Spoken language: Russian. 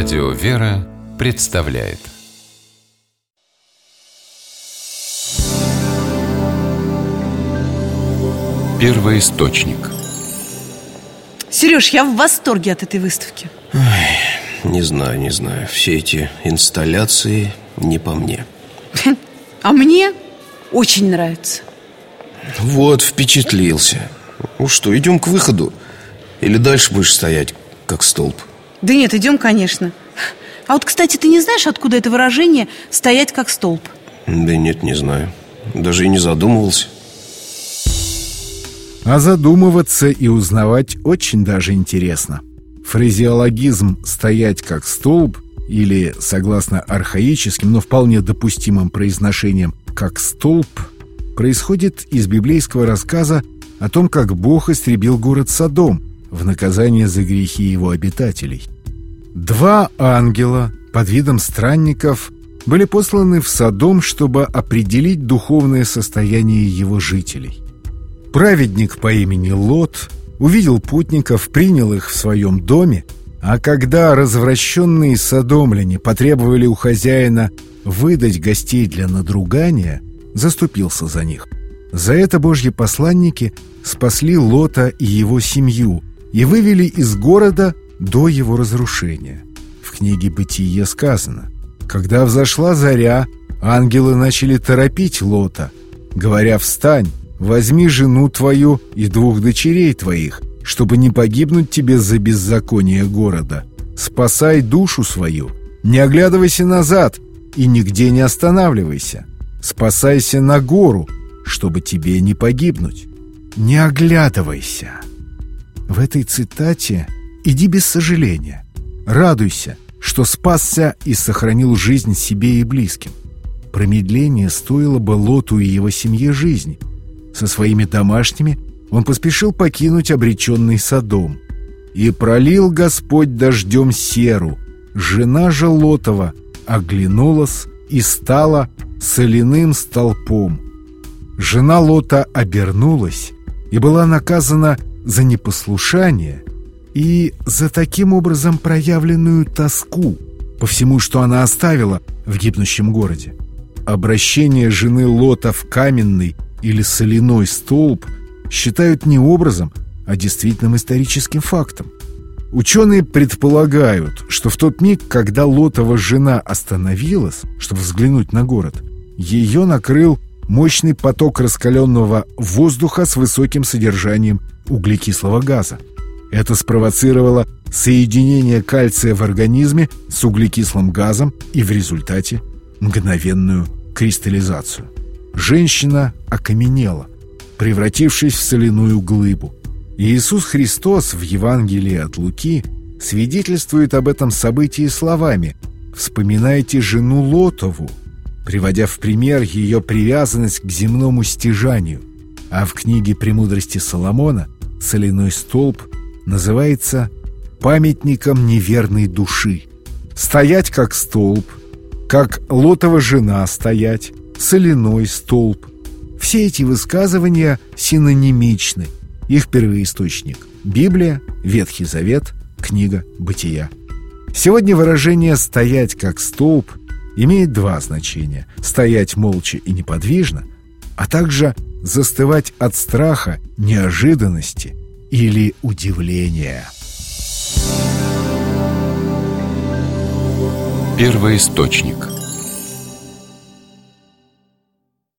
Радио «Вера» представляет. Первый источник Сереж, я в восторге от этой выставки. Ой, Не знаю, не знаю. Все эти инсталляции не по мне. А мне очень нравится. Вот, впечатлился. Ну что, идем к выходу? Или дальше будешь стоять, как столб? Да нет, идем, конечно А вот, кстати, ты не знаешь, откуда это выражение «стоять как столб»? Да нет, не знаю Даже и не задумывался А задумываться и узнавать очень даже интересно. Фразеологизм «стоять как столб» или, согласно архаическим, но вполне допустимым произношениям «как столб» происходит из библейского рассказа о том, как Бог истребил город Содом в наказание за грехи его обитателей. Два ангела под видом странников были посланы в Содом, чтобы определить духовное состояние его жителей. Праведник по имени Лот увидел путников, принял их в своем доме, а когда развращенные содомляне потребовали у хозяина выдать гостей для надругания, заступился за них. За это божьи посланники спасли Лота и его семью и вывели из города до его разрушения. В книге «Бытие» сказано «Когда взошла заря, ангелы начали торопить Лота, говоря «Встань, возьми жену твою и двух дочерей твоих, чтобы не погибнуть тебе за беззаконие города. Спасай душу свою, не оглядывайся назад и нигде не останавливайся. Спасайся на гору, чтобы тебе не погибнуть. Не оглядывайся». В этой цитате «иди без сожаления». Радуйся, что спасся и сохранил жизнь себе и близким. Промедление стоило бы Лоту и его семье жизни. Со своими домашними он поспешил покинуть обреченный Содом. «И пролил Господь дождем серу. Жена же Лотова оглянулась и стала соляным столпом. Жена Лота обернулась и была наказана за непослушание и за таким образом проявленную тоску по всему, что она оставила в гибнущем городе. Обращение жены Лота в каменный или соляной столб считают не образом, а действительным историческим фактом. Ученые предполагают, что в тот миг, когда Лотова жена остановилась, чтобы взглянуть на город, ее накрыл мощный поток раскаленного воздуха с высоким содержанием углекислого газа. Это спровоцировало соединение кальция в организме с углекислым газом и в результате мгновенную кристаллизацию. Женщина окаменела, превратившись в соляную глыбу. Иисус Христос в Евангелии от Луки свидетельствует об этом событии словами «Вспоминайте жену Лотову», приводя в пример ее привязанность к земному стяжанию. А в книге «Премудрости Соломона» соляной столб называется «памятником неверной души». Стоять как столб, как лотова жена стоять, соляной столб. Все эти высказывания синонимичны – их первоисточник – Библия, Ветхий Завет, книга «Бытия». Сегодня выражение «стоять как столб» имеет два значения – стоять молча и неподвижно, а также застывать от страха, неожиданности или удивления. Первый источник –